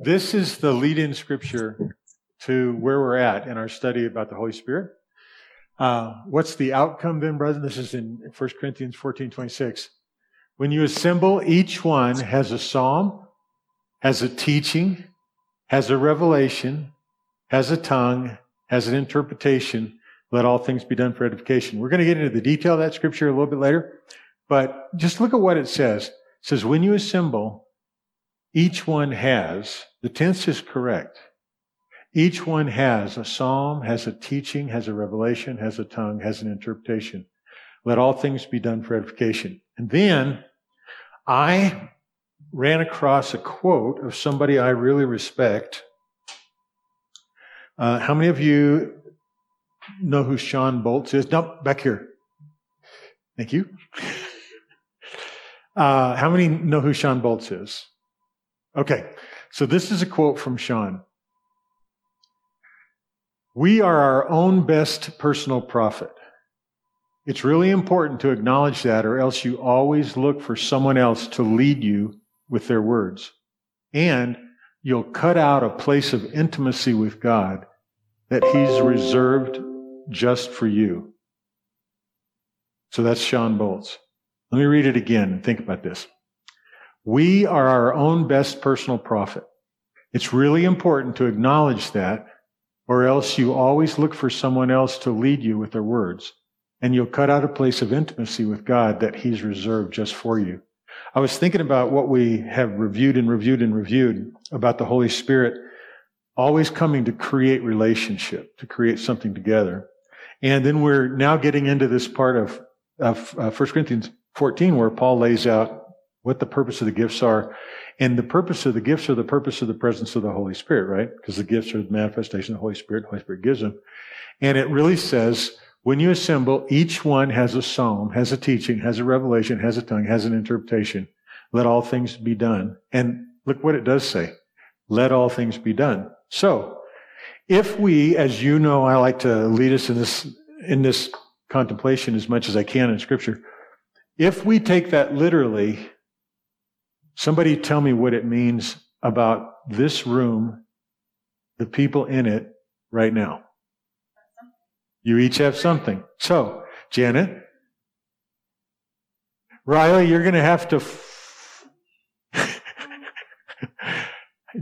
This is the lead in scripture to where we're at in our study about the Holy Spirit. Uh, what's the outcome then, brethren? This is in 1 Corinthians 14 26. When you assemble, each one has a psalm, has a teaching, has a revelation, has a tongue, has an interpretation. Let all things be done for edification. We're going to get into the detail of that scripture a little bit later, but just look at what it says. It says, when you assemble, each one has, the tense is correct. Each one has a psalm, has a teaching, has a revelation, has a tongue, has an interpretation. Let all things be done for edification. And then I ran across a quote of somebody I really respect. Uh, how many of you know who Shawn Bolz is? No, back here. Thank you. Uh, how many know who Shawn Bolz is? Okay, so this is a quote from Shawn. We are our own best personal prophet. It's really important to acknowledge that, or else you always look for someone else to lead you with their words. And you'll cut out a place of intimacy with God that He's reserved just for you. So that's Shawn Bolz. Let me read it again and think about this. We are our own best personal prophet. It's really important to acknowledge that, or else you always look for someone else to lead you with their words, and you'll cut out a place of intimacy with God that He's reserved just for you. I was thinking about what we have reviewed and reviewed and reviewed about the Holy Spirit always coming to create relationship, to create something together. And then we're now getting into this part of, of uh, 1 Corinthians 14 where Paul lays out what the purpose of the gifts are. And the purpose of the gifts are the purpose of the presence of the Holy Spirit, right? Because the gifts are the manifestation of the Holy Spirit. The Holy Spirit gives them. And it really says, when you assemble, each one has a psalm, has a teaching, has a revelation, has a tongue, has an interpretation. Let all things be done. And look what it does say. Let all things be done. So, if we, as you know, I like to lead us in this, in this contemplation as much as I can in scripture. If we take that literally, Somebody tell me what it means about this room, the people in it right now. You each have something. So, Janet, Riley, you're going to have to. F-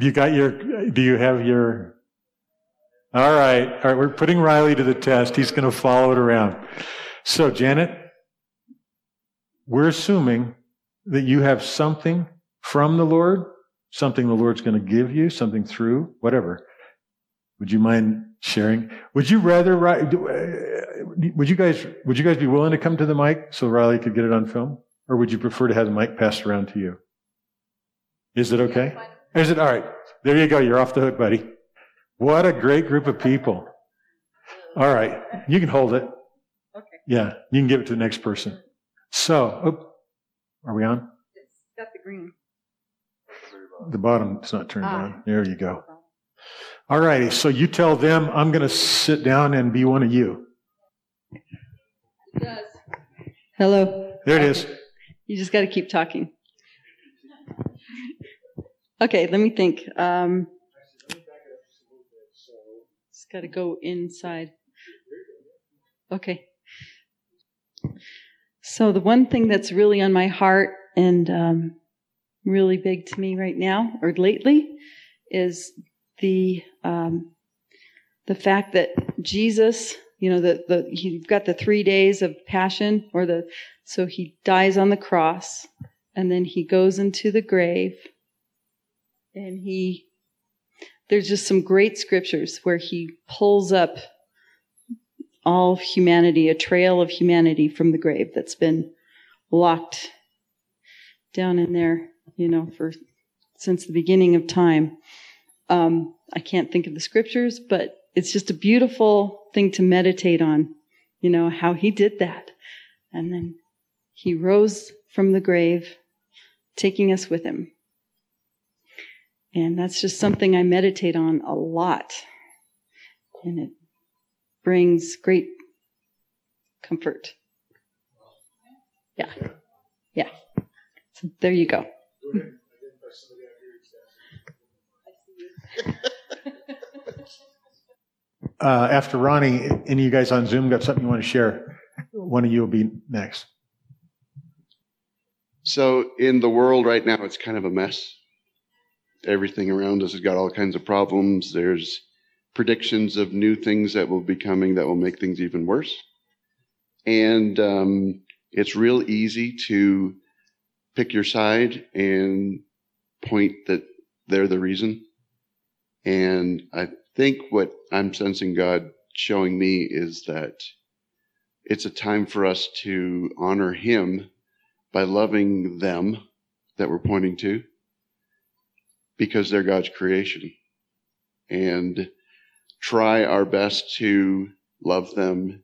you got your, do you have your, all right, all right, we're putting Riley to the test. He's going to follow it around. So, Janet, we're assuming that you have something from the Lord, something the Lord's going to give you, something through, whatever. Would you mind sharing? Would you rather write, uh, would you guys, would you guys be willing to come to the mic so Riley could get it on film? Or would you prefer to have the mic passed around to you? Is it okay? Is it all right? There you go. You're off the hook, buddy. What a great group of people. All right. You can hold it. Okay. Yeah. You can give it to the next person. So, oh, are we on? It's got the green. The bottom is not turned Ah. on. There you go. All righty. So you tell them I'm going to sit down and be one of you. Yes. Hello. There it is. You just got to keep talking. Okay, let me think. Um, it's got to go inside. Okay. So the one thing that's really on my heart and um, really big to me right now or lately is the um, the fact that Jesus, you know, the the you've got the three days of passion or the so he dies on the cross and then he goes into the grave and he there's just some great scriptures where he pulls up all of humanity, a trail of humanity from the grave that's been locked down in there, you know, for since the beginning of time. Um, I can't think of the scriptures, but it's just a beautiful thing to meditate on, you know, how he did that. And then he rose from the grave, taking us with him. And that's just something I meditate on a lot. And it brings great comfort. Yeah. Yeah. So there you go. Uh, after Ronnie, any of you guys on Zoom got something you want to share? One of you will be next. So, in the world right now, it's kind of a mess. Everything around us has got all kinds of problems. There's predictions of new things that will be coming that will make things even worse. And um, it's real easy to pick your side and point that they're the reason. And I think what I'm sensing God showing me is that it's a time for us to honor Him by loving them that we're pointing to because they're God's creation and try our best to love them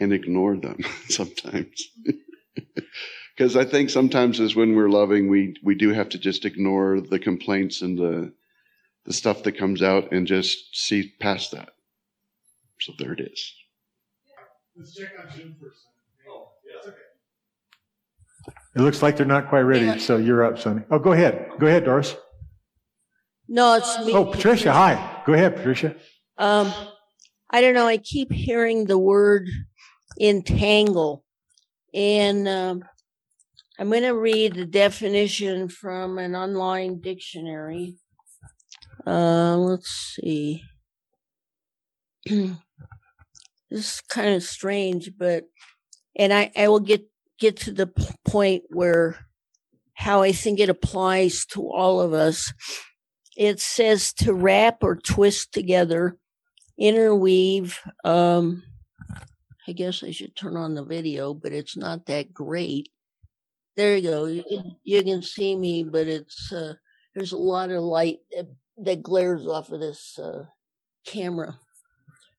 and ignore them sometimes. Because I think sometimes is when we're loving, we, we do have to just ignore the complaints and the, the stuff that comes out and just see past that. So there it is. Let's check on Zoom for a second. Oh, yeah. okay. It looks like they're not quite ready, yeah. so you're up, Sonny. Oh, go ahead. Go ahead, Doris. No, it's me. Oh, Patricia, hi. Go ahead, Patricia. Um, I don't know. I keep hearing the word entangle. And um, I'm going to read the definition from an online dictionary. Uh, let's see. this is kind of strange, but and I, I will get get to the point where how I think it applies to all of us. It says to wrap or twist together, interweave. Um, I guess I should turn on the video, but it's not that great. There you go. You can, you can see me, but it's uh, there's a lot of light that, that glares off of this uh, camera.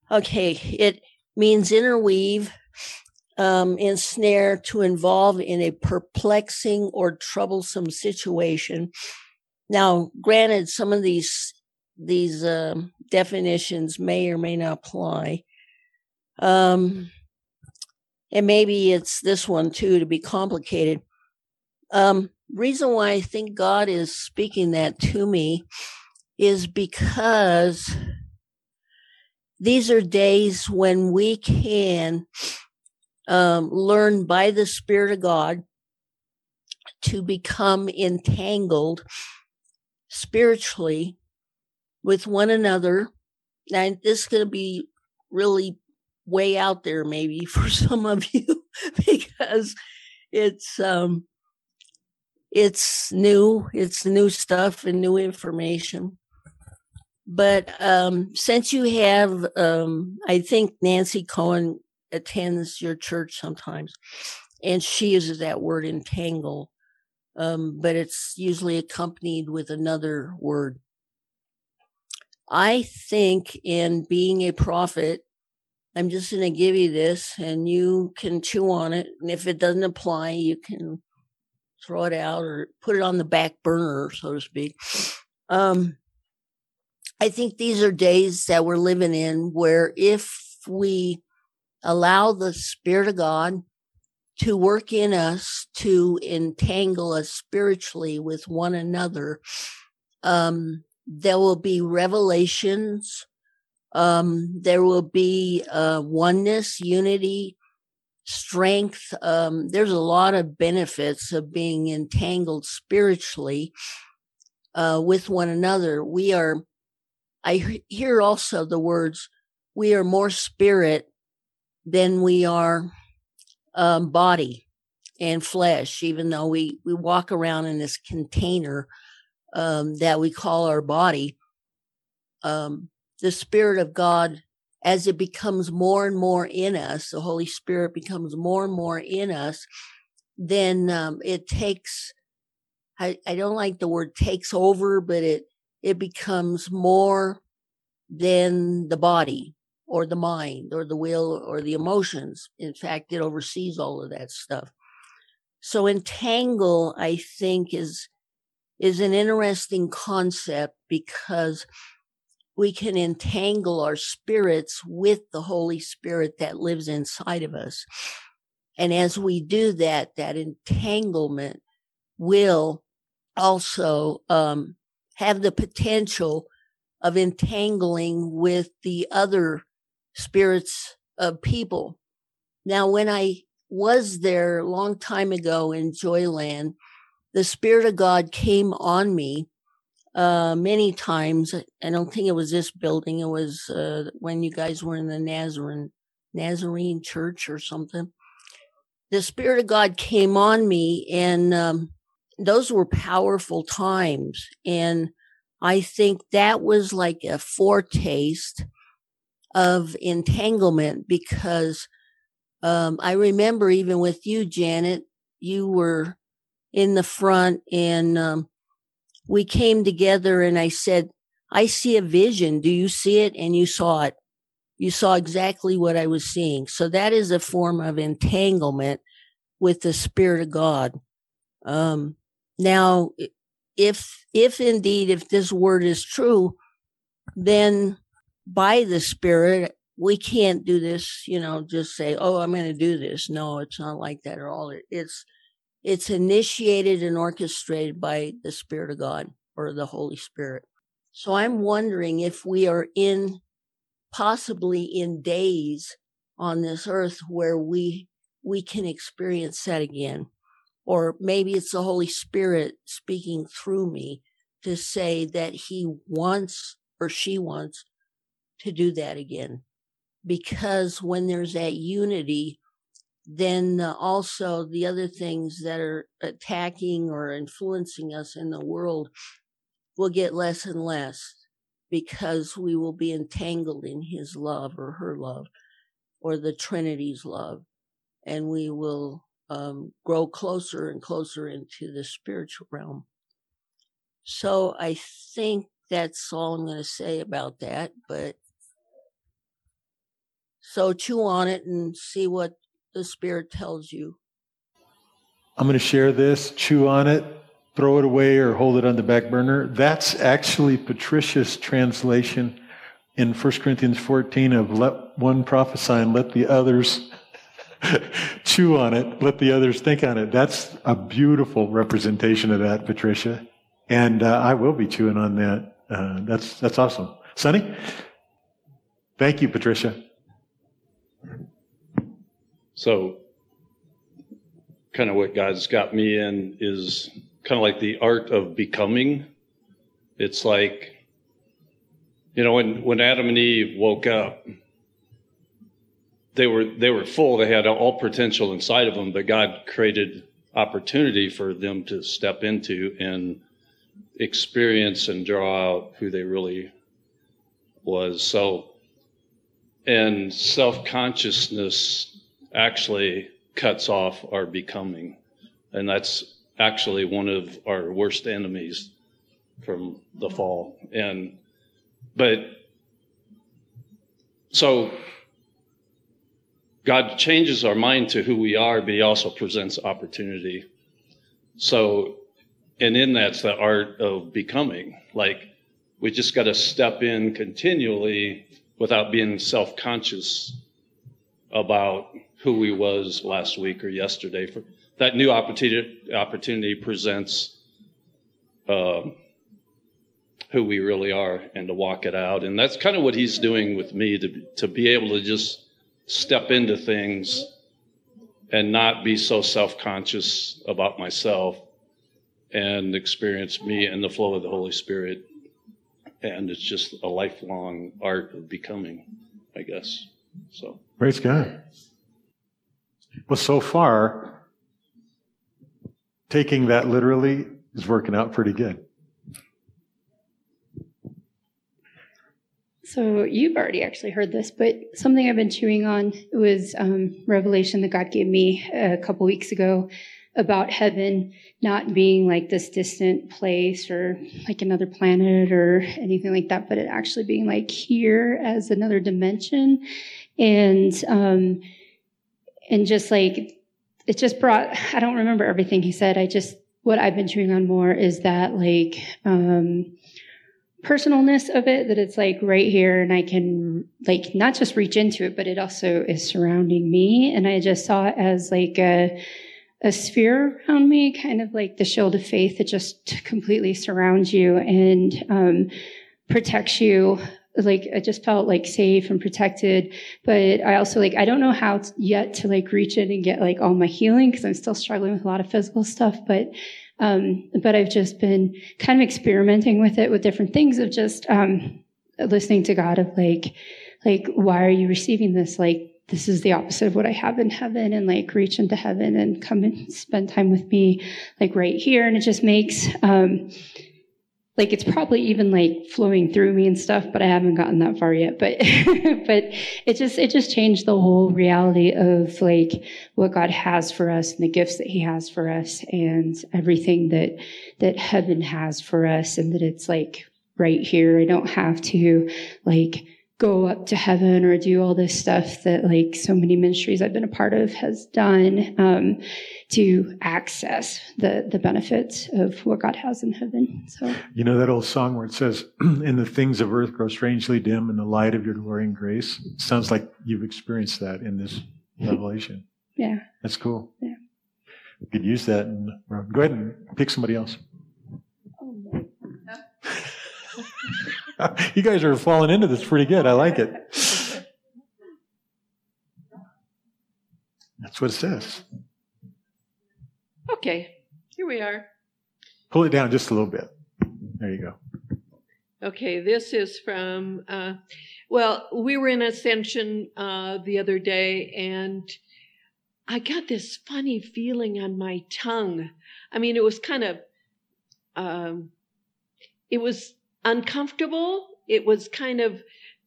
Okay, it means interweave, um, ensnare to involve in a perplexing or troublesome situation. Now, granted, some of these these um, definitions may or may not apply. Um, and maybe it's this one too to be complicated. Um, reason why I think God is speaking that to me is because these are days when we can um, learn by the Spirit of God to become entangled spiritually with one another. Now, this is going to be really way out there, maybe for some of you, because it's um, it's new, it's new stuff and new information. But um, since you have, um, I think Nancy Coen attends your church sometimes, and she uses that word entangle, um, but it's usually accompanied with another word. I think in being a prophet, I'm just going to give you this and you can chew on it. And if it doesn't apply, you can throw it out or put it on the back burner, so to speak. Um, I think these are days that we're living in where if we allow the Spirit of God to work in us to entangle us spiritually with one another, um, there will be revelations. Um, there will be uh, oneness, unity, strength. Um, there's a lot of benefits of being entangled spiritually uh, with one another. We are, I hear also the words, we are more spirit than we are um, body and flesh, even though we, we walk around in this container um, that we call our body. Um, the Spirit of God as it becomes more and more in us, the Holy Spirit becomes more and more in us, then um, it takes, I, I don't like the word takes over, but it, it becomes more than the body or the mind or the will or the emotions. In fact, it oversees all of that stuff. So entangle, I think is, is an interesting concept because we can entangle our spirits with the Holy Spirit that lives inside of us. And as we do that, that entanglement will also um, have the potential of entangling with the other spirits of people. Now, when I was there a long time ago in Joyland, the Spirit of God came on me uh, many times. I don't think it was this building. It was uh, when you guys were in the Nazarene Nazarene Church or something. The Spirit of God came on me, and um, those were powerful times. And I think that was like a foretaste of entanglement because um, I remember even with you, Janet, you were in the front and um, we came together and I said, I see a vision. Do you see it? And you saw it. You saw exactly what I was seeing. So that is a form of entanglement with the Spirit of God. Um, now, if, if indeed, if this word is true, then by the Spirit, we can't do this, you know, just say, oh, I'm going to do this. No, it's not like that at all. It's, it's initiated and orchestrated by the Spirit of God or the Holy Spirit. So I'm wondering if we are in possibly in days on this earth where we we can experience that again or maybe it's the Holy Spirit speaking through me to say that he wants or she wants to do that again. Because when there's that unity, then also the other things that are attacking or influencing us in the world will get less and less because we will be entangled in his love or her love or the Trinity's love. And we will um, grow closer and closer into the spiritual realm. So I think that's all I'm going to say about that. But so chew on it and see what the Spirit tells you. I'm going to share this, chew on it, throw it away, or hold it on the back burner. That's actually Patricia's translation in 1 Corinthians 14 of let one prophesy and let the others chew on it, let the others think on it. That's a beautiful representation of that, Patricia. And uh, I will be chewing on that. Uh, that's that's awesome, Sonny. Thank you, Patricia. So, kind of what God's got me in is kind of like the art of becoming. It's like, you know, when when Adam and Eve woke up, they were they were full. They had all potential inside of them, but God created opportunity for them to step into and experience and draw out who they really was. So, and self consciousness actually cuts off our becoming, and that's actually one of our worst enemies from the fall. And but so God changes our mind to who we are, but He also presents opportunity. So, and in that's the art of becoming. Like, we just got to step in continually without being self conscious about who we was last week or yesterday. For that new opportunity, opportunity presents uh, who we really are and to walk it out. And that's kind of what he's doing with me to to be able to just step into things and not be so self conscious about myself and experience me and the flow of the Holy Spirit. And it's just a lifelong art of becoming, I guess. So, praise God. Well, so far, taking that literally is working out pretty good. So you've already actually heard this, but something I've been chewing on was um, revelation that God gave me a couple weeks ago about heaven not being like this distant place or like another planet or anything like that, but it actually being like here as another dimension, and um, and just like it just brought. I don't remember everything he said. I just what I've been chewing on more is that like. Um, personalness of it that it's like right here and I can like not just reach into it, but it also is surrounding me. And I just saw it as like a, a sphere around me, kind of like the shield of faith that just completely surrounds you and um, protects you like I just felt like safe and protected. But I also like I don't know how to, yet to like reach it and get like all my healing because I'm still struggling with a lot of physical stuff. But um, but I've just been kind of experimenting with it with different things of just um, listening to God of like like why are you receiving this like this is the opposite of what I have in heaven and like reach into heaven and come and spend time with me like right here and it just makes um like it's probably even like flowing through me and stuff but i haven't gotten that far yet. But but it just it just changed the whole reality of like what god has for us and the gifts that he has for us and everything that that heaven has for us and that it's like right here. I don't have to like go up to heaven or do all this stuff that like so many ministries I've been a part of has done um, to access the the benefits of what God has in heaven. So you know that old song where it says, "And the things of earth grow strangely dim in the light of your glory and grace." It sounds like you've experienced that in this revelation. Yeah, that's cool. Yeah, we could use that. And go ahead and pick somebody else. you guys are falling into this pretty good. I like it. That's what it says. Okay, here we are. Pull it down just a little bit. There you go. Okay, this is from, uh, well, we were in Ascension uh, the other day and I got this funny feeling on my tongue. I mean, it was kind of, um, it was uncomfortable. It was kind of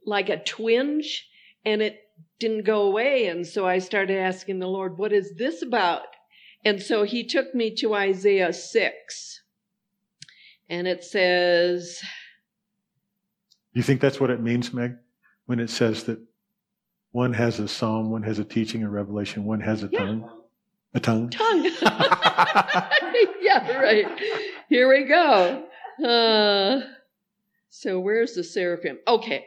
like a twinge and it didn't go away. And so I started asking the Lord, what is this about? And so he took me to Isaiah 6. And it says. You think that's what it means, Meg? When it says that one has a psalm, one has a teaching, a revelation, one has a yeah. tongue? A tongue? Tongue. yeah, right. Here we go. Uh, so where's the seraphim? Okay,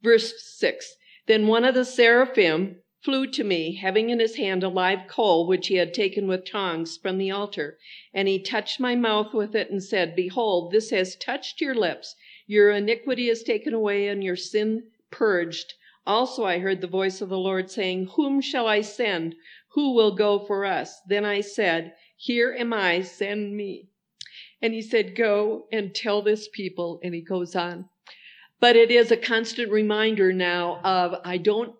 verse 6. Then one of the seraphim flew to me, having in his hand a live coal which he had taken with tongs from the altar. And he touched my mouth with it and said, Behold, this has touched your lips. Your iniquity is taken away and your sin purged. Also I heard the voice of the Lord saying, Whom shall I send? Who will go for us? Then I said, Here am I, send me. And he said, Go and tell this people. And he goes on. But it is a constant reminder now of I don't,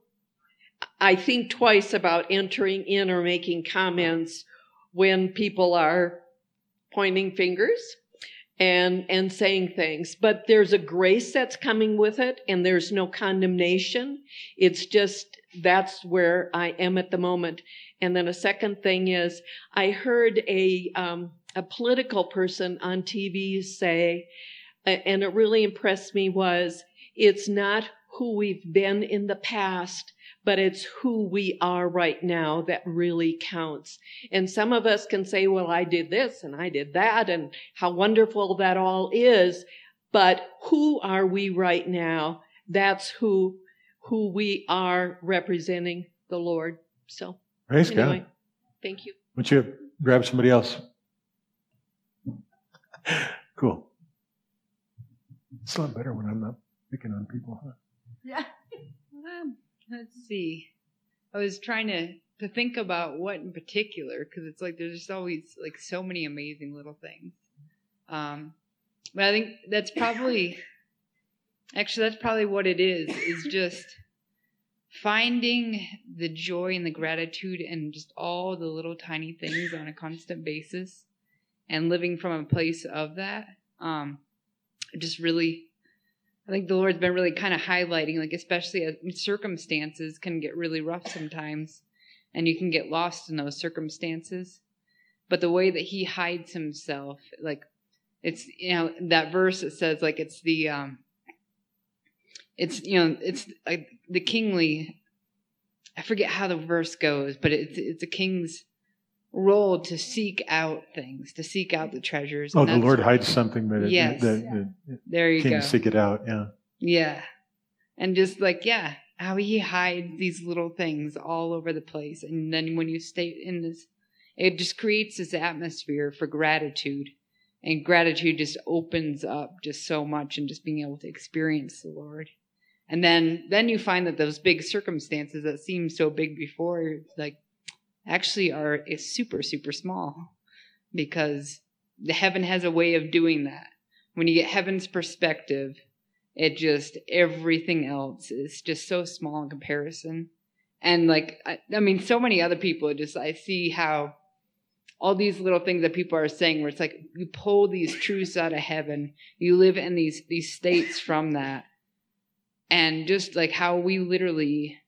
I think twice about entering in or making comments when people are pointing fingers and and saying things but there's a grace that's coming with it and there's no condemnation it's just that's where i am at the moment and then a second thing is i heard a um, a political person on TV say, and it really impressed me, was it's not who we've been in the past, but it's who we are right now that really counts. And some of us can say, well, I did this and I did that and how wonderful that all is. But who are we right now? That's who, who we are representing the Lord. So, Praise anyway, God. Thank you. Would you grab somebody else? cool. It's a lot better when I'm not picking on people, huh? Yeah. Um, let's see. I was trying to to think about what in particular because it's like there's just always like so many amazing little things. Um, but I think that's probably actually that's probably what it is. Is just finding the joy and the gratitude and just all the little tiny things on a constant basis and living from a place of that. Um, just really, I think the Lord's been really kind of highlighting, like, especially as circumstances can get really rough sometimes, and you can get lost in those circumstances. But the way that He hides Himself, like, it's, you know, that verse that says, like, it's the, um, it's, you know, it's like the kingly, I forget how the verse goes, but it's, it's a king's, role to seek out things, to seek out the treasures. Oh, the Lord hides something, but yes, it, the, the, there you go. Seek it out, yeah. Yeah, and just like yeah, how He hides these little things all over the place, and then when you stay in this, it just creates this atmosphere for gratitude, and gratitude just opens up just so much, and just being able to experience the Lord. And then then you find that those big circumstances that seemed so big before, like actually are is super super small because the heaven has a way of doing that. When you get heaven's perspective, it just everything else is just so small in comparison. And like I, I mean, so many other people just I see how all these little things that people are saying where it's like you pull these truths out of heaven, you live in these these states from that. And just like how we literally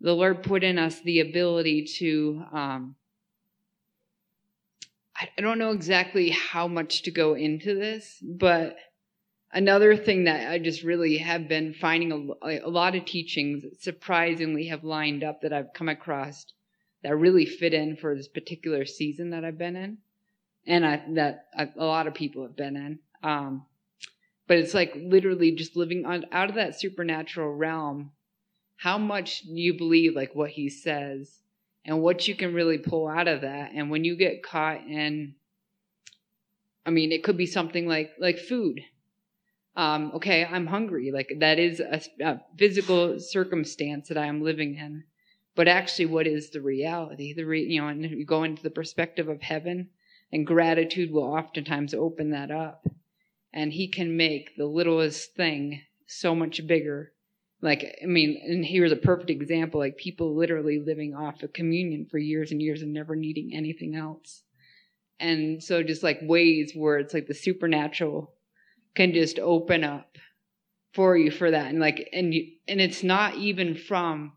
the Lord put in us the ability to um I don't know exactly how much to go into this, but another thing that I just really have been finding a, a, lot of teachings surprisingly have lined up that I've come across that really fit in for this particular season that I've been in, and I, that I, a lot of people have been in. Um, but it's like literally just living on, out of that supernatural realm. How much you believe like what he says? and what you can really pull out of that. And when you get caught in, I mean, it could be something like like food. Um, okay, I'm hungry. Like that is a, a physical circumstance that I am living in. But actually, what is the reality? The re, you know, and you go into the perspective of heaven, and gratitude will oftentimes open that up, and He can make the littlest thing so much bigger like i mean and here's a perfect example like people literally living off of communion for years and years and never needing anything else. And so just like ways where it's like the supernatural can just open up for you for that. And like and you and it's not even from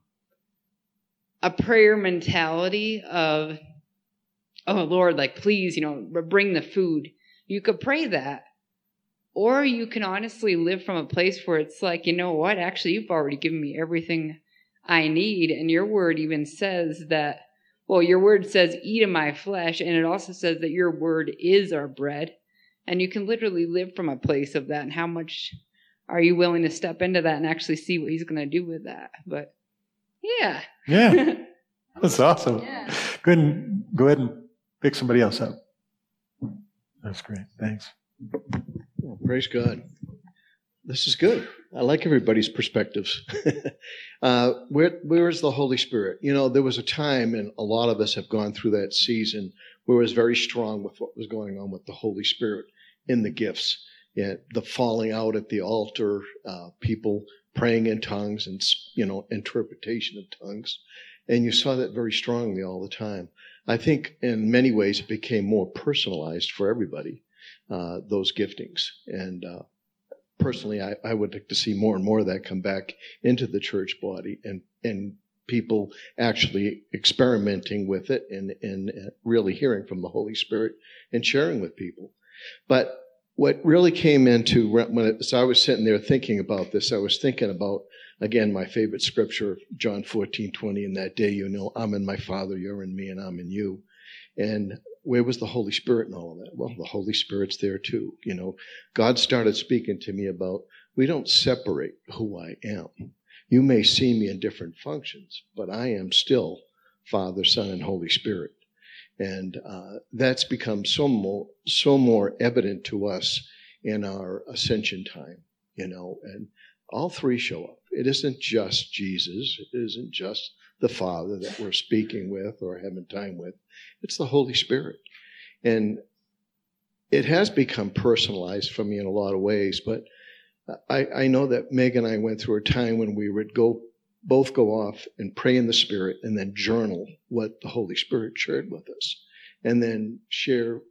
a prayer mentality of oh lord like please you know bring the food. You could pray that or you can honestly live from a place where it's like, you know what? Actually, you've already given me everything I need. And your word even says that, well, your word says, eat of my flesh. And it also says that your word is our bread. And you can literally live from a place of that. And how much are you willing to step into that and actually see what he's going to do with that? But yeah. Yeah. That's awesome. Yeah. Go ahead and, go ahead and pick somebody else up. That's great. Thanks. Praise God. This is good. I like everybody's perspectives. uh, where, where is the Holy Spirit? You know, there was a time, and a lot of us have gone through that season where it was very strong with what was going on with the Holy Spirit in the gifts. Yeah, the falling out at the altar, uh, people praying in tongues and, you know, interpretation of tongues. And you saw that very strongly all the time. I think in many ways it became more personalized for everybody uh, those giftings. And uh, personally, I, I, would like to see more and more of that come back into the church body and and people actually experimenting with it and and really hearing from the Holy Spirit and sharing with people. But what really came into when as I was sitting there thinking about this, I was thinking about again my favorite scripture, John 14, 20, in that day, you know, I'm in my Father, you're in me, and I'm in you. And where was the Holy Spirit in all of that? Well, the Holy Spirit's there too. You know, God started speaking to me about we don't separate who I am. You may see me in different functions, but I am still Father, Son, and Holy Spirit. And uh, that's become so more, so more evident to us in our ascension time, you know, and all three show up. It isn't just Jesus. It isn't just the Father that we're speaking with or having time with. It's the Holy Spirit. And it has become personalized for me in a lot of ways, but I, I know that Meg and I went through a time when we would go both go off and pray in the Spirit and then journal what the Holy Spirit shared with us and then share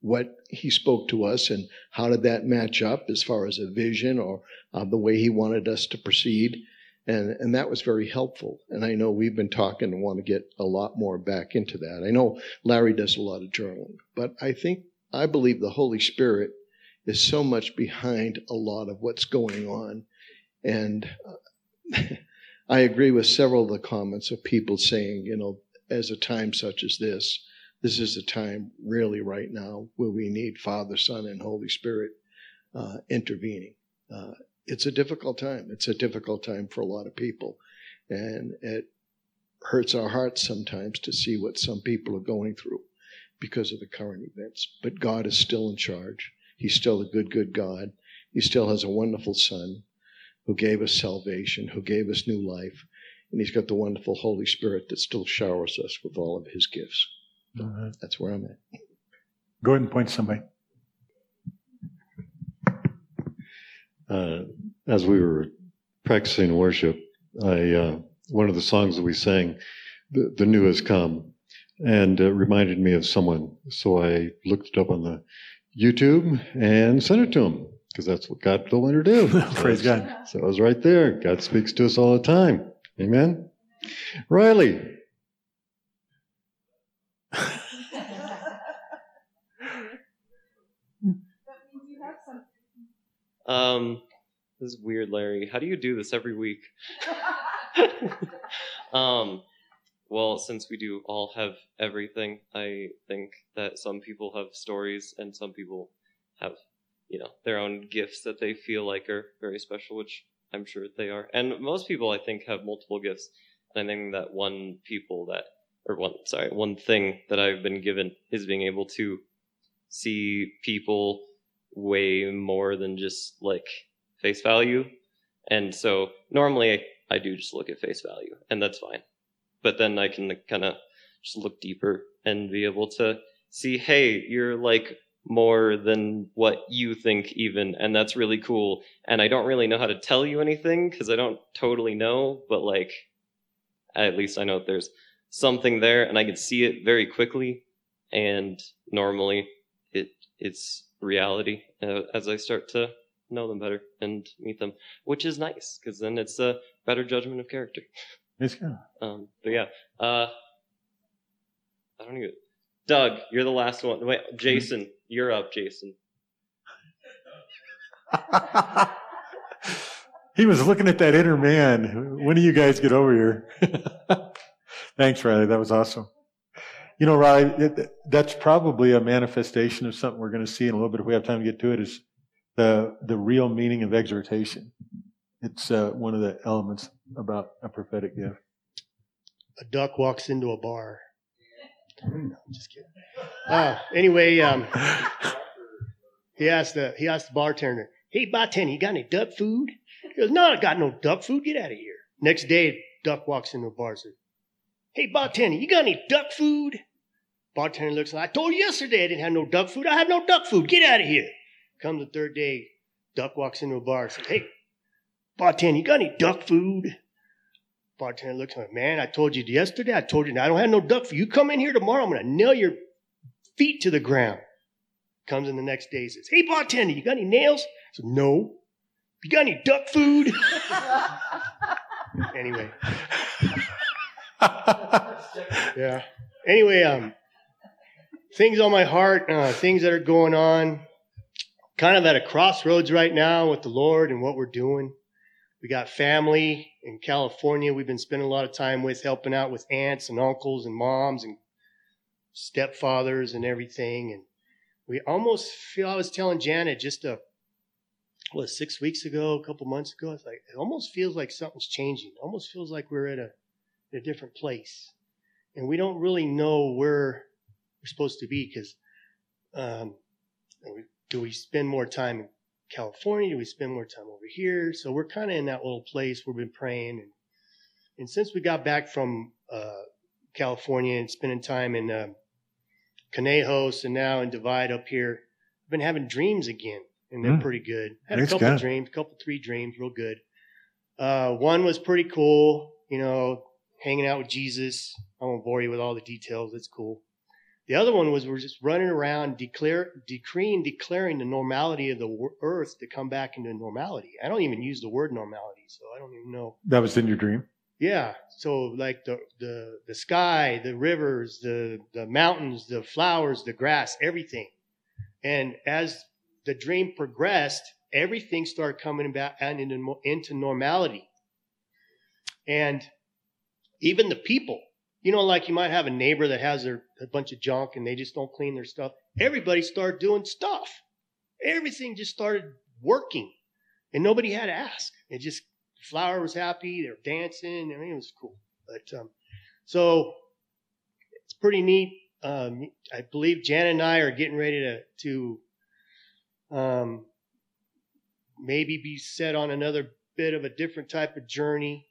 what he spoke to us and how did that match up as far as a vision or uh, the way he wanted us to proceed and and that was very helpful. And I know we've been talking and want to get a lot more back into that. I know Larry does a lot of journaling, but I think I believe the Holy Spirit is so much behind a lot of what's going on, and uh, I agree with several of the comments of people saying, you know, as a time such as this, this is a time really right now where we need Father, Son, and Holy Spirit uh, intervening. Uh, it's a difficult time. It's a difficult time for a lot of people. And it hurts our hearts sometimes to see what some people are going through because of the current events. But God is still in charge. He's still a good, good God. He still has a wonderful son. who gave us salvation, who gave us new life. And he's got the wonderful Holy Spirit that still showers us with all of his gifts. That's where I'm at. Go ahead and point somebody. Uh, as we were practicing worship, I uh, one of the songs that we sang, the, the new has come, and it reminded me of someone. So I looked it up on the YouTube and sent it to him because that's what God told me to do. Praise God. So I was right there. God speaks to us all the time. Amen. Riley. Um, this is weird, Larry. How do you do this every week? um, well, since we do all have everything, I think that some people have stories and some people have, you know, their own gifts that they feel like are very special, which I'm sure they are. And most people, I think, have multiple gifts. And I think that one people that, or one, sorry, one thing that I've been given is being able to see people way more than just like face value. And so normally I do just look at face value, and that's fine. But then I can kind of just look deeper and be able to see, hey, you're like more than what you think, even, and that's really cool. And I don't really know how to tell you anything because I don't totally know, but like, at least I know there's something there, and I can see it very quickly. And normally, it it's reality uh, as I start to know them better and meet them, which is nice because then it's a better judgment of character. It's good. Um, but yeah, uh, I don't even. Doug, you're the last one. Wait, Jason, you're up, Jason. he was looking at that inner man. When do you guys get over here? Thanks, Riley. That was awesome. You know, Riley, it, that's probably a manifestation of something we're going to see in a little bit if we have time to get to it. Is the the real meaning of exhortation? It's uh, one of the elements about a prophetic gift. A duck walks into a bar. No, I'm just kidding. Uh, anyway, um, he asked the he asked the bartender, "Hey, bartender, you got any duck food?" He goes, "No, I got no duck food. Get out of here." Next day, a duck walks into a bar says, "Hey, bartender, you got any duck food?" Bartender looks like, "I told you yesterday I didn't have no duck food. I have no duck food. Get out of here." Come the third day, duck walks into a bar and says, "Hey, bartender, you got any duck food?" Bartender looks like, man, I told you yesterday, I told you, I don't have no duck food. You come in here tomorrow, I'm going to nail your feet to the ground. Comes in the next day, says, hey, bartender, you got any nails? I said, no. You got any duck food? anyway. yeah. Anyway, um, things on my heart, uh, things that are going on. Kind of at a crossroads right now with the Lord and what we're doing. We got family in California. We've been spending a lot of time with, helping out with aunts and uncles and moms and stepfathers and everything. And we almost feel, I was telling Janet just a, what, six weeks ago, a couple months ago, it's like, it almost feels like something's changing. It almost feels like we're at a, a different place. And we don't really know where we're supposed to be because um, do we spend more time in California? Do we spend more time over here? So we're kind of in that little place. We've been praying. And, and since we got back from uh, California and spending time in uh, Conejos and now in Divide up here, I've been having dreams again, and they're Mm. pretty good. Had a couple dreams, a couple three dreams, real good. Uh, one was pretty cool, you know, hanging out with Jesus. I won't bore you with all the details. It's cool. The other one was we're just running around declare, decreeing, declaring the normality of the earth to come back into normality. I don't even use the word normality, so I don't even know. That was in your dream. Yeah, so like the the the sky, the rivers, the the mountains, the flowers, the grass, everything. And as the dream progressed, everything started coming back and into into normality. And even the people, you know, like you might have a neighbor that has their a bunch of junk and they just don't clean their stuff. Everybody started doing stuff. Everything just started working, and nobody had to ask. It just flower was happy. They were dancing. I mean, it was cool. But um, so it's pretty neat. Um, I believe Jan and I are getting ready to to um, maybe be set on another bit of a different type of journey.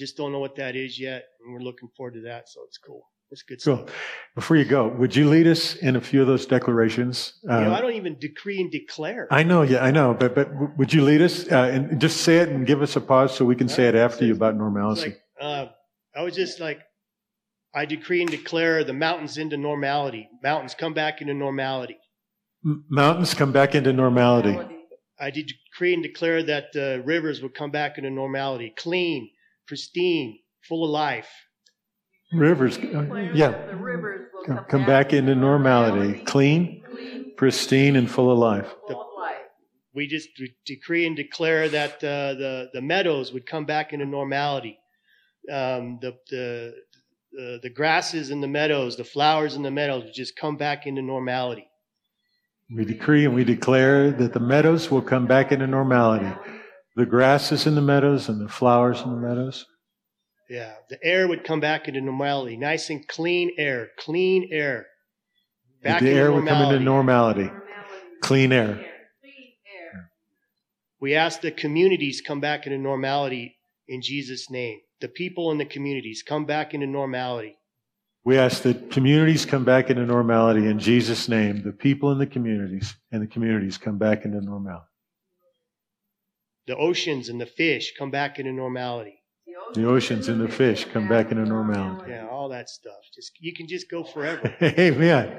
Just don't know what that is yet, and we're looking forward to that. So it's cool. It's good Cool. stuff. Before you go, would you lead us in a few of those declarations? you know, Uh, I don't even decree and declare. I know, yeah, I know, but but would you lead us uh, and just say it and give us a pause so we can say it after you about normalcy? like, uh, I was just like, I decree and declare the mountains into normality. Mountains come back into normality. M- Mountains come back into normality. I decree and declare that uh, rivers would come back into normality, clean, pristine, full of life. Rivers, uh, yeah, come, come back into normality, clean, pristine, and full of life. We just de- decree and declare that uh, the the meadows would come back into normality. Um, the the the the grasses in the meadows, the flowers in the meadows would just come back into normality. We decree and we declare that the meadows will come back into normality. The grasses in the meadows and the flowers in the meadows. Yeah, the air would come back into normality, nice and clean air, clean air. That the air would come into normality. Clean air. We ask the communities come back into normality in Jesus' name. The people in the communities come back into normality. We ask that communities come back into normality in Jesus' name. The people in the communities and the communities come back into normality. The oceans and the fish come back into normality. The oceans and the fish come back into normality. Yeah, all that stuff. Just you can just go forever. Amen.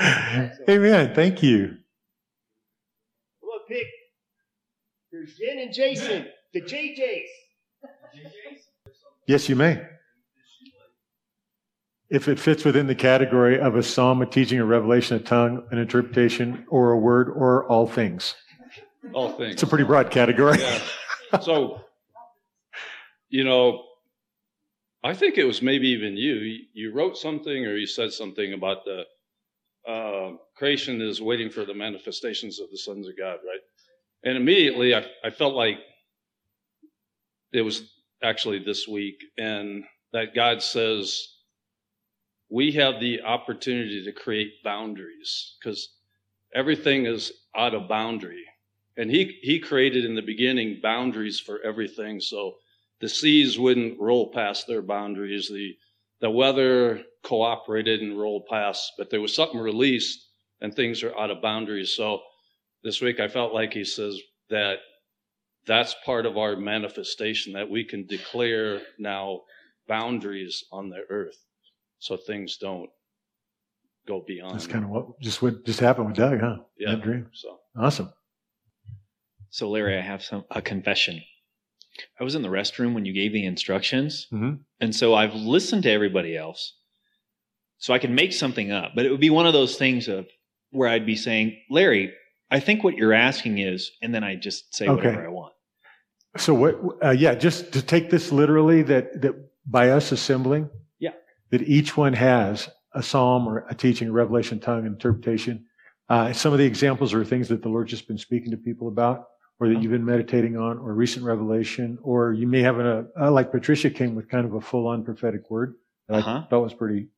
Amen. amen Thank you. I'm gonna pick. There's Jen and Jason, the JJs. Yes, you may. If it fits within the category of a psalm, a teaching, a revelation, a tongue, an interpretation, or a word, or all things. All things. It's a pretty broad category. Yeah. So, you know, I think it was maybe even you. You- wrote something or you said something about the uh, creation is waiting for the manifestations of the sons of God, right? And immediately I, I felt like it was actually this week, and that God says we have the opportunity to create boundaries because everything is out of boundary. And he, he created in the beginning boundaries for everything. So the seas wouldn't roll past their boundaries. The, the weather cooperated and rolled past, but there was something released and things are out of boundaries. So this week I felt like he says that that's part of our manifestation that we can declare now boundaries on the earth so things don't go beyond. That's kind of what just what just happened with Doug, huh? Yeah. That dream. So Awesome. So, Larry, I have some a confession. I was in the restroom when you gave the instructions, Mhm. and so I've listened to everybody else, so I can make something up. But it would be one of those things of where I'd be saying, "Larry, I think what you're asking is," and then I just say Okay. whatever I want. So what? Uh, yeah, just to take this literally, that that by us assembling, Yeah. that each one has a psalm or a teaching, a revelation, tongue, interpretation. Uh, some of the examples are things that the Lord's just been speaking to people about, or that you've been meditating on, or recent revelation, or you may have a uh, like Patricia came with kind of a full-on prophetic word that Uh-huh. I thought was pretty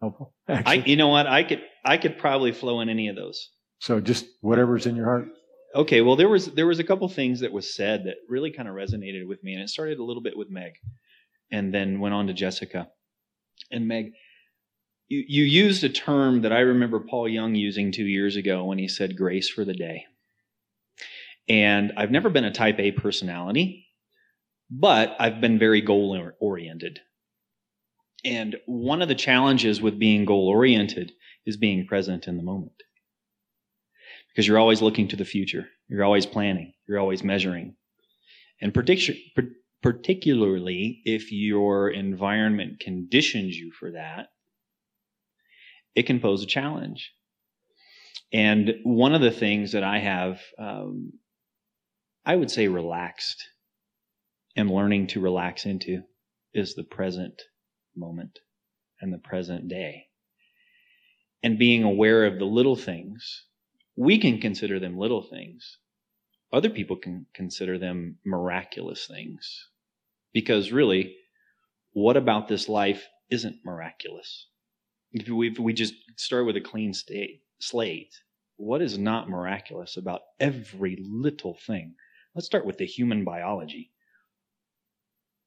helpful. I, Actually. you know what? I could I could probably flow in any of those. so just whatever's in your heart. Okay, well there was there was a couple things that was said that really kind of resonated with me, and it started a little bit with Meg, and then went on to Jessica. And Meg, you, you used a term that I remember Paul Young using two years ago when he said grace for the day. And I've never been a type A personality, but I've been very goal oriented. And one of the challenges with being goal oriented is being present in the moment because you're always looking to the future. You're always planning. You're always measuring. And particu- particularly if your environment conditions you for that, it can pose a challenge. And one of the things that I have, um, I would say relaxed, and learning to relax into is the present moment and the present day. And being aware of the little things we can consider them little things. Other people can consider them miraculous things. Because really, what about this life isn't miraculous? If we, if we just start with a clean state, slate, what is not miraculous about every little thing let's start with the human biology.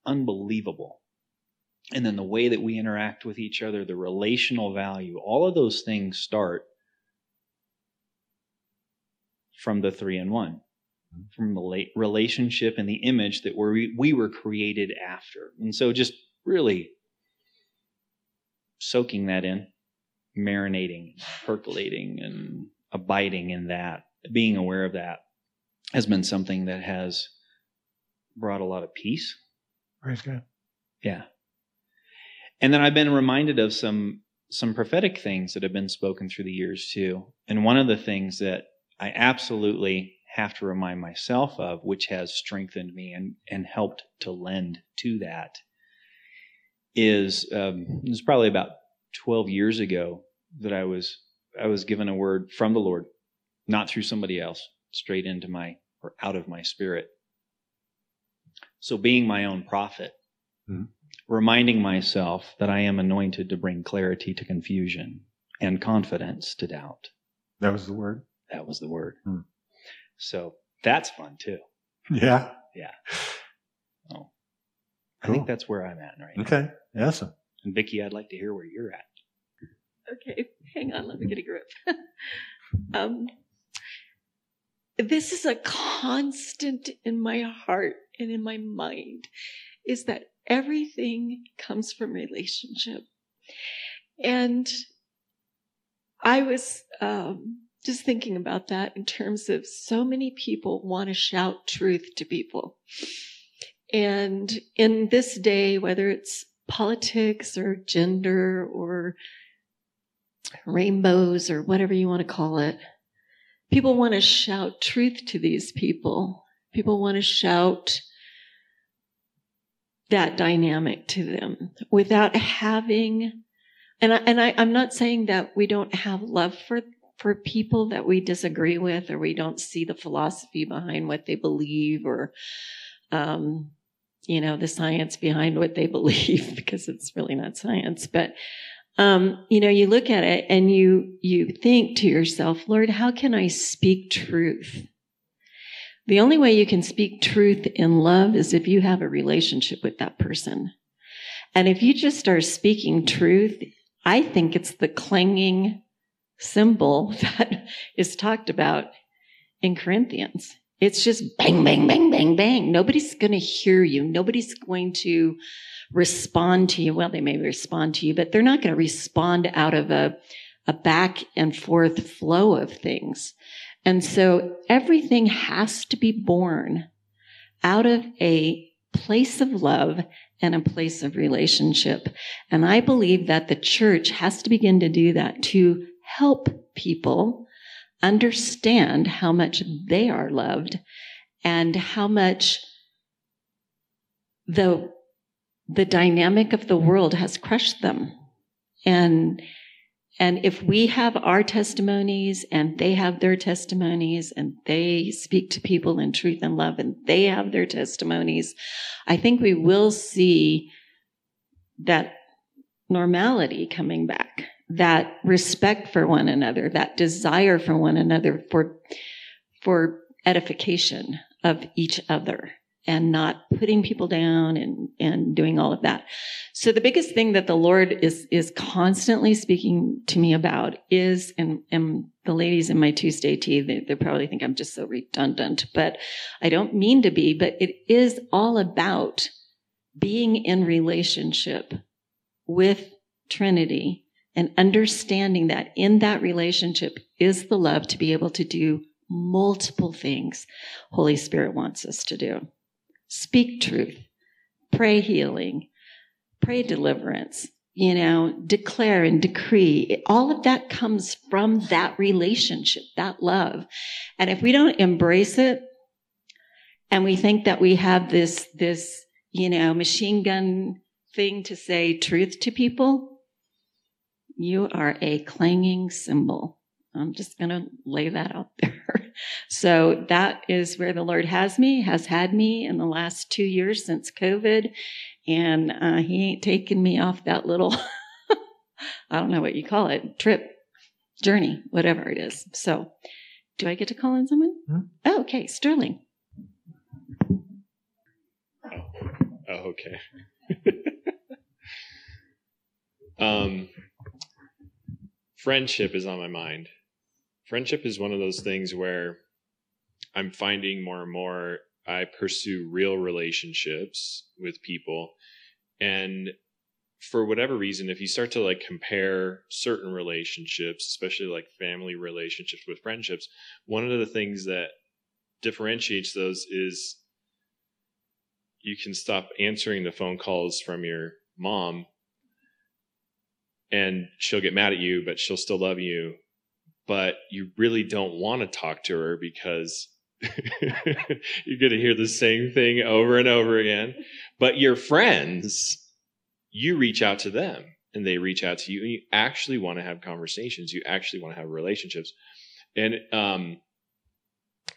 Unbelievable. And then the way that we interact with each other, the relational value, all of those things start from the three in one, mm-hmm. from the relationship and the image that we we were created after. And so just really soaking that in, marinating, percolating, and abiding in that, being aware of that has been something that has brought a lot of peace. Praise God. Yeah. And then I've been reminded of some some prophetic things that have been spoken through the years too. And one of the things that I absolutely have to remind myself of, which has strengthened me and, and helped to lend to that, is um, it was probably about 12 years ago that I was I was given a word from the Lord, not through somebody else, straight into my or out of my spirit. So being my own prophet, mm-hmm. reminding myself that I am anointed to bring clarity to confusion and confidence to doubt. That was the word. That was the word. Hmm. So that's fun too. Yeah. Yeah. Oh, Cool. I think that's where I'm at right now. Okay. Awesome. And Vicki, I'd like to hear where you're at. Okay, hang on, let me get a grip. um, this is a constant in my heart and in my mind is that everything comes from relationship. And I was um, just thinking about that in terms of so many people want to shout truth to people. And in this day, whether it's politics or gender or rainbows or whatever you want to call it. People want to shout truth to these people. People want to shout that dynamic to them without having, and I, and I, I'm not saying that we don't have love for for people that we disagree with or we don't see the philosophy behind what they believe or um, you know the science behind what they believe because it's really not science but um, you know, you look at it and you, you think to yourself, Lord, how can I speak truth? The only way you can speak truth in love is if you have a relationship with that person. And if you just start speaking truth, I think it's the clanging cymbal that is talked about in Corinthians. It's just bang, bang, bang, bang, bang. Nobody's going to hear you. Nobody's going to respond to you. Well, they may respond to you, but they're not going to respond out of a, a back and forth flow of things. And so everything has to be born out of a place of love and a place of relationship. And I believe that the church has to begin to do that to help people understand how much they are loved and how much the the dynamic of the world has crushed them. And, and if we have our testimonies and they have their testimonies and they speak to people in truth and love and they have their testimonies, I think we will see that normality coming back, that respect for one another, that desire for one another for, for edification of each other and not putting people down and, and doing all of that. So the biggest thing that the Lord is, is constantly speaking to me about is, and, and the ladies in my Tuesday tea, they, they probably think I'm just so redundant, but I don't mean to be, but it is all about being in relationship with Trinity and understanding that in that relationship is the love to be able to do multiple things Holy Spirit wants us to do speak truth, pray healing, pray deliverance, you know, declare and decree. All of that comes from that relationship, that love. And if we don't embrace it and we think that we have this, this, you know, machine gun thing to say truth to people, you are a clanging cymbal. I'm just going to lay that out there. So that is where the Lord has me, has had me in the last two years since COVID. And uh, He ain't taken me off that little, I don't know what you call it, trip, journey, whatever it is. So do I get to call in someone? Hmm? Oh, okay, Sterling. Oh, okay. um, friendship is on my mind. Friendship is one of those things where I'm finding more and more I pursue real relationships with people. And for whatever reason, if you start to like compare certain relationships, especially like family relationships with friendships, one of the things that differentiates those is you can stop answering the phone calls from your mom and she'll get mad at you, but she'll still love you. But you really don't want to talk to her because you're going to hear the same thing over and over again. But your friends, you reach out to them and they reach out to you and you actually want to have conversations. You actually want to have relationships. And, um,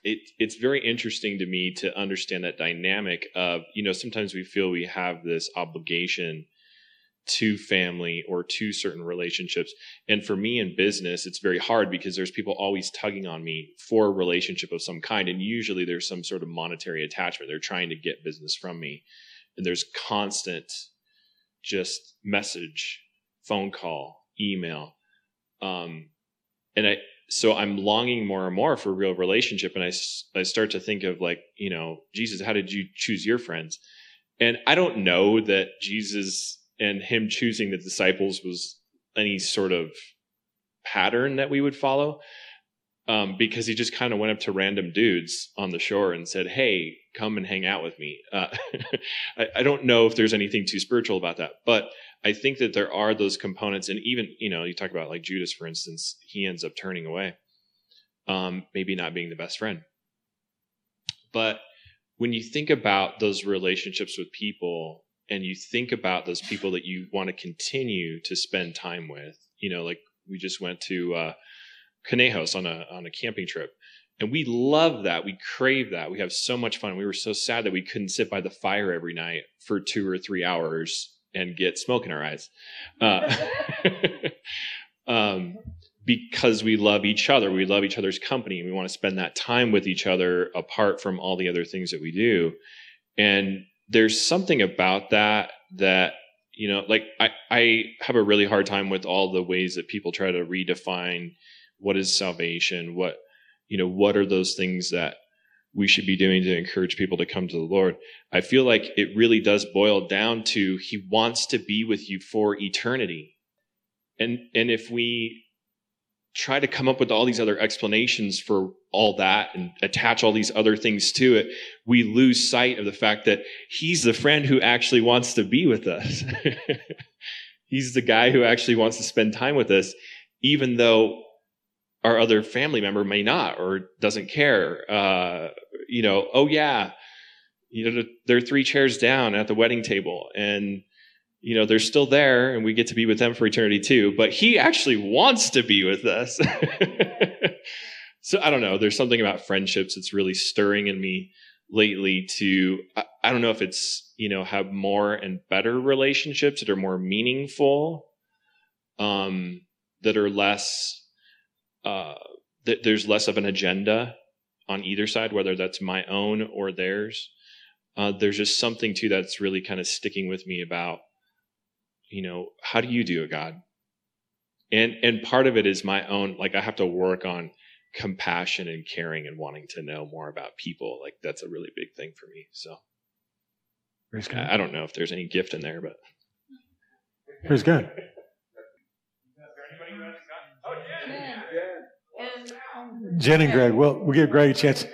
it, it's very interesting to me to understand that dynamic of, you know, sometimes we feel we have this obligation to family or to certain relationships. And for me in business, it's very hard because there's people always tugging on me for a relationship of some kind. And usually there's some sort of monetary attachment. They're trying to get business from me. And there's constant just message, phone call, email. Um, and I, so I'm longing more and more for real relationship. And I, I start to think of like, you know, Jesus, how did you choose your friends? And I don't know that Jesus and him choosing the disciples was any sort of pattern that we would follow. Um, because he just kind of went up to random dudes on the shore and said, Hey, come and hang out with me. Uh, I, I, don't know if there's anything too spiritual about that, but I think that there are those components. And even, you know, you talk about like Judas, for instance, he ends up turning away, um, maybe not being the best friend. But when you think about those relationships with people and you think about those people that you want to continue to spend time with, you know, like we just went to uh, Conejos on a on a camping trip, and we love that. We crave that. We have so much fun. We were so sad that we couldn't sit by the fire every night for two or three hours and get smoke in our eyes, uh, um, because we love each other. We love each other's company. And we want to spend that time with each other apart from all the other things that we do, and there's something about that that you know like I, I have a really hard time with all the ways that people try to redefine what is salvation what you know what are those things that we should be doing to encourage people to come to the lord. I feel like it really does boil down to he wants to be with you for eternity. And and if we try to come up with all these other explanations for all that and attach all these other things to it, we lose sight of the fact that he's the friend who actually wants to be with us. he's the guy who actually wants to spend time with us, even though our other family member may not or doesn't care. Uh, you know, oh yeah, you know, there are three chairs down at the wedding table and you know, they're still there and we get to be with them for eternity too, but he actually wants to be with us. so I don't know. There's something about friendships that's really stirring in me lately to, I, I, don't know if it's, you know, have more and better relationships that are more meaningful, um, that are less, uh, that there's less of an agenda on either side, whether that's my own or theirs. Uh, there's just something too that's really kind of sticking with me about you know, how do you do it, God? And and part of it is my own like I have to work on compassion and caring and wanting to know more about people. Like that's a really big thing for me. So I, I don't know if there's any gift in there, but Praise God. Jen and Greg, we'll, we'll give Greg a chance.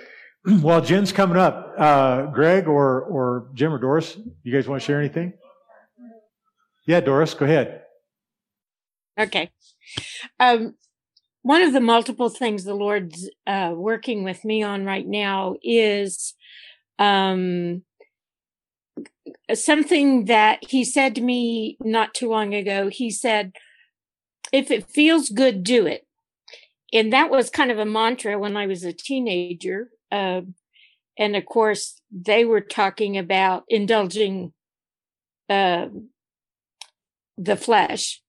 While Jen's coming up, uh, Greg or, or Jim or Doris, you guys want to share anything? Yeah, Doris, go ahead. Okay. Um, one of the multiple things the Lord's uh, working with me on right now is um, something that He said to me not too long ago. He said, If it feels good, do it. And that was kind of a mantra when I was a teenager. Uh, and of course, they were talking about indulging uh, the flesh.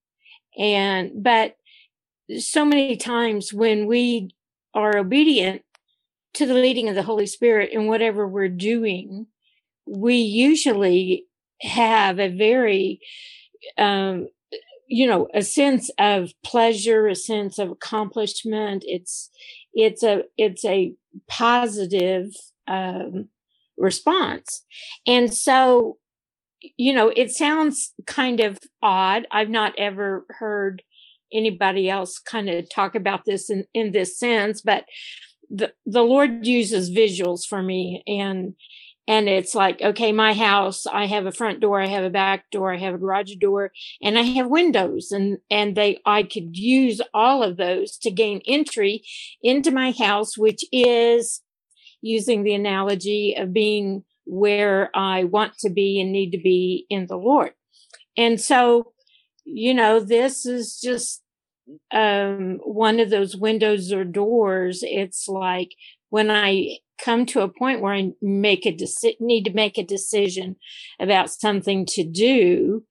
And, but so many times when we are obedient to the leading of the Holy Spirit in whatever we're doing, we usually have a very, um, you know, a sense of pleasure, a sense of accomplishment. It's, it's a, it's a positive, um, response. And so, you know, it sounds kind of odd. I've not ever heard anybody else kind of talk about this in, in this sense, but the, the Lord uses visuals for me and, and it's like, okay, my house, I have a front door, I have a back door, I have a garage door, and I have windows and, and they, I could use all of those to gain entry into my house, which is using the analogy of being where I want to be and need to be in the Lord. And so, you know, this is just um, one of those windows or doors. It's like when I come to a point where I make a deci- need to make a decision about something to do,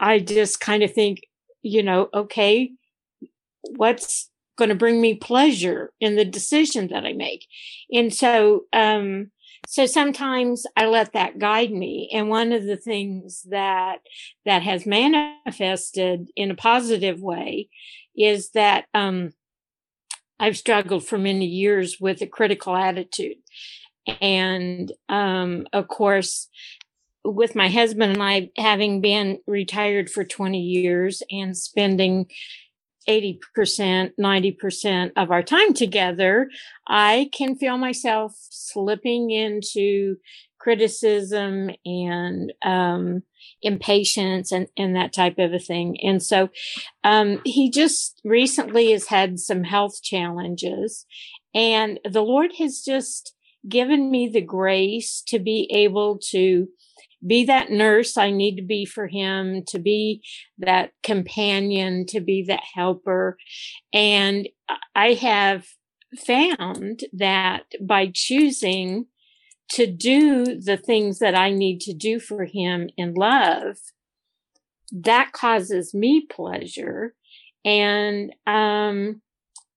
I just kind of think, you know, okay, what's going to bring me pleasure in the decision that I make? And so, um, so sometimes I let that guide me. And one of the things that, that has manifested in a positive way is that, um, I've struggled for many years with a critical attitude. And, um, of course, with my husband and I having been retired for 20 years and spending 80%, 90% of our time together, I can feel myself slipping into criticism and um, impatience and, and that type of a thing. And so um, he just recently has had some health challenges, and the Lord has just given me the grace to be able to be that nurse I need to be for him, to be that companion, to be that helper. And I have found that by choosing to do the things that I need to do for him in love, that causes me pleasure. And, um,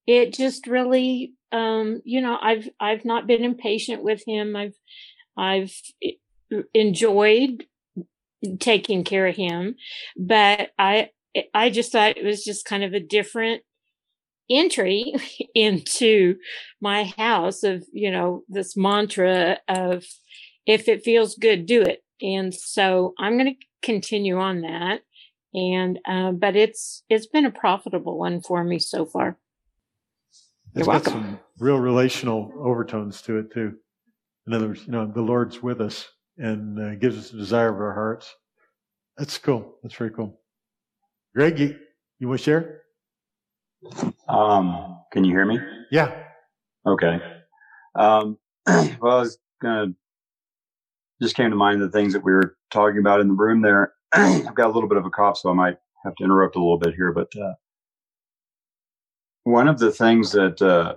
it just really, um, you know, I've, I've not been impatient with him. I've, I've enjoyed taking care of him, but I, I just thought it was just kind of a different entry into my house of, you know, this mantra of if it feels good, do it. And so I'm going to continue on that. And, uh, but it's, it's been a profitable one for me so far. It's got some real relational overtones to it too. In other words, you know, the Lord's with us and uh, gives us the desire of our hearts. That's cool. That's very cool. Greg, you, you want to share? Um, can you hear me? Yeah. Okay. Um, well, I was gonna just came to mind the things that we were talking about in the room there. I've got a little bit of a cough, so I might have to interrupt a little bit here. But uh, one of the things that uh,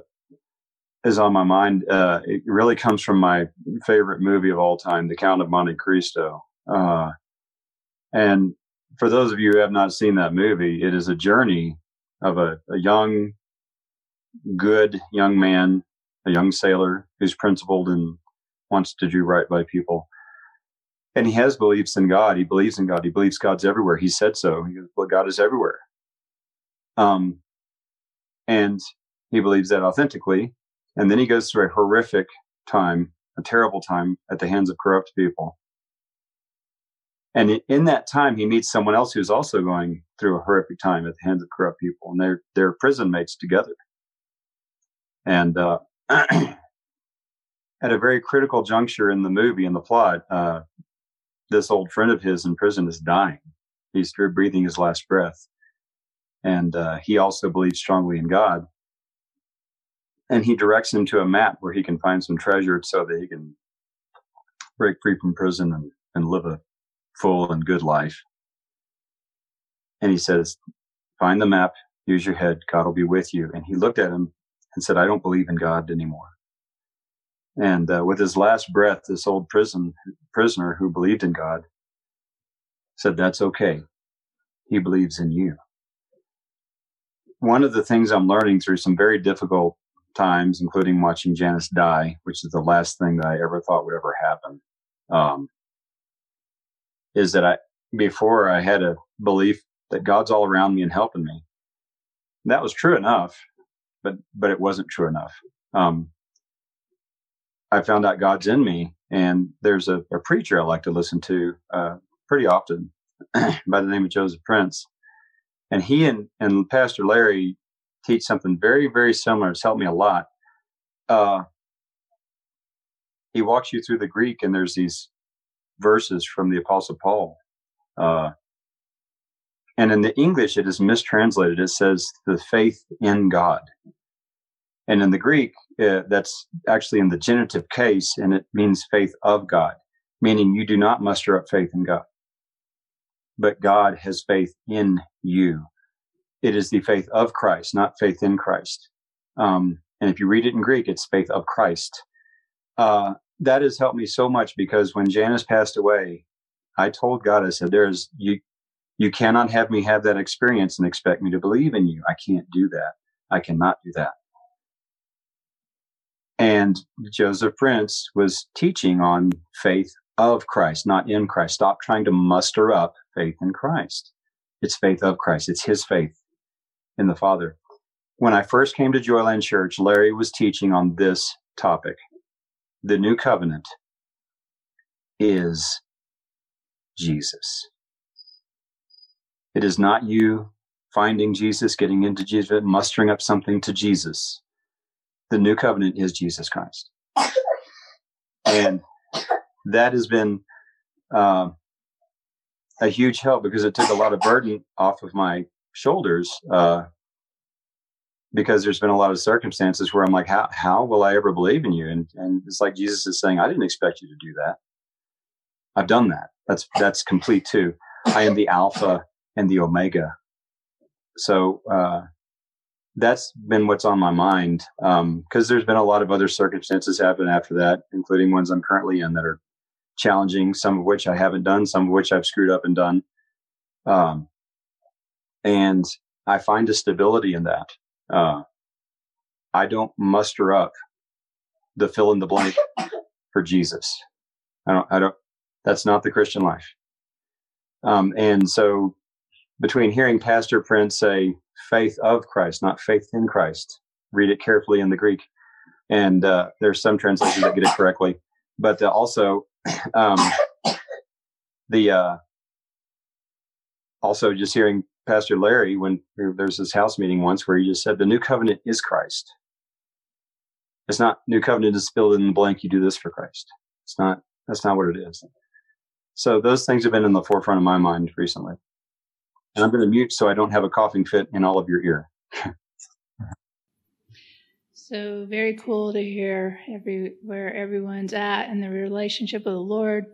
is on my mind, uh, it really comes from my favorite movie of all time, The Count of Monte Cristo. Uh, and for those of you who have not seen that movie, it is a journey of a, a young, good young man, a young sailor who's principled and wants to do right by people. And he has beliefs in God. He believes in God. He believes God's everywhere. He said so. He goes, well, God is everywhere. Um, and he believes that authentically. And then he goes through a horrific time, a terrible time at the hands of corrupt people. And in that time, he meets someone else who's also going through a horrific time at the hands of corrupt people, and they're they're prison mates together. And uh, at a very critical juncture in the movie in the plot, uh, this old friend of his in prison is dying. He's breathing his last breath, and uh, he also believes strongly in God. And he directs him to a map where he can find some treasure so that he can break free from prison and, and live a full and good life. And he says, find the map, use your head, God will be with you. And he looked at him and said, I don't believe in God anymore. And uh, with his last breath, this old prison prisoner who believed in God said, that's okay. He believes in you. One of the things I'm learning through some very difficult times, including watching Janice die, which is the last thing that I ever thought would ever happen, um, is that I before I had a belief that God's all around me and helping me. That was true enough, but but it wasn't true enough. Um, I found out God's in me, and there's a, a preacher I like to listen to uh, pretty often by the name of Joseph Prince, and he and and Pastor Larry teach something very very similar. It's helped me a lot. Uh, he walks you through the Greek, and there's these verses from the Apostle Paul. Uh, and in the English, it is mistranslated. It says the faith in God. And in the Greek, uh, that's actually in the genitive case, and it means faith of God, meaning you do not muster up faith in God, but God has faith in you. It is the faith of Christ, not faith in Christ. Um, and if you read it in Greek, it's faith of Christ. Uh, that has helped me so much because when Janice passed away, I told God, I said, "There's you, you cannot have me have that experience and expect me to believe in you. I can't do that. I cannot do that." And Joseph Prince was teaching on faith of Christ, not in Christ. Stop trying to muster up faith in Christ. It's faith of Christ. It's his faith in the Father. When I first came to Joyland Church, Larry was teaching on this topic. The new covenant is Jesus. It is not you finding Jesus, getting into Jesus, mustering up something to Jesus. The new covenant is Jesus Christ. And that has been uh, a huge help because it took a lot of burden off of my shoulders. Uh, because there's been a lot of circumstances where I'm like, how how will I ever believe in you? And and it's like Jesus is saying, I didn't expect you to do that. I've done that. That's that's complete too. I am the Alpha and the Omega. So uh, that's been what's on my mind because um, there's been a lot of other circumstances happen after that, including ones I'm currently in that are challenging. Some of which I haven't done, some of which I've screwed up and done. Um, and I find a stability in that. Uh, I don't muster up the fill in the blank for Jesus. I don't. I don't. That's not the Christian life. Um, and so, between hearing Pastor Prince say faith of Christ, not faith in Christ, read it carefully in the Greek, and uh, there's some translations that get it correctly, but also um, the uh, also just hearing Pastor Larry when there's this house meeting once where he just said the new covenant is Christ. It's not new covenant is filled in the blank. You do this for Christ. It's not. That's not what it is. So those things have been in the forefront of my mind recently. And I'm going to mute so I don't have a coughing fit in all of your ear. so very cool to hear every where everyone's at in the relationship with the Lord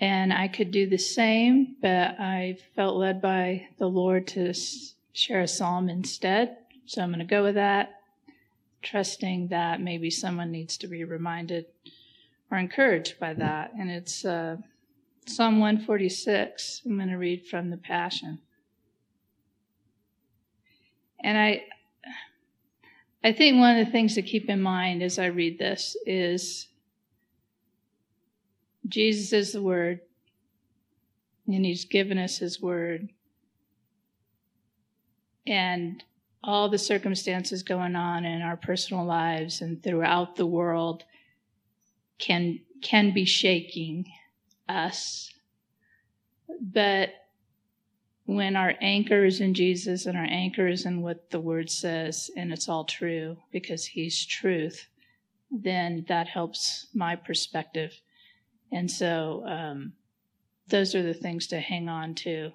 and I could do the same, but I felt led by the Lord to share a psalm instead. So I'm going to go with that, trusting that maybe someone needs to be reminded or encouraged by that. And it's uh, Psalm 146. I'm going to read from the Passion. And I, I think one of the things to keep in mind as I read this is Jesus is the Word, and He's given us His Word. And all the circumstances going on in our personal lives and throughout the world can can be shaking us. But when our anchor is in Jesus and our anchor is in what the word says and it's all true because he's truth, then that helps my perspective and so um, those are the things to hang on to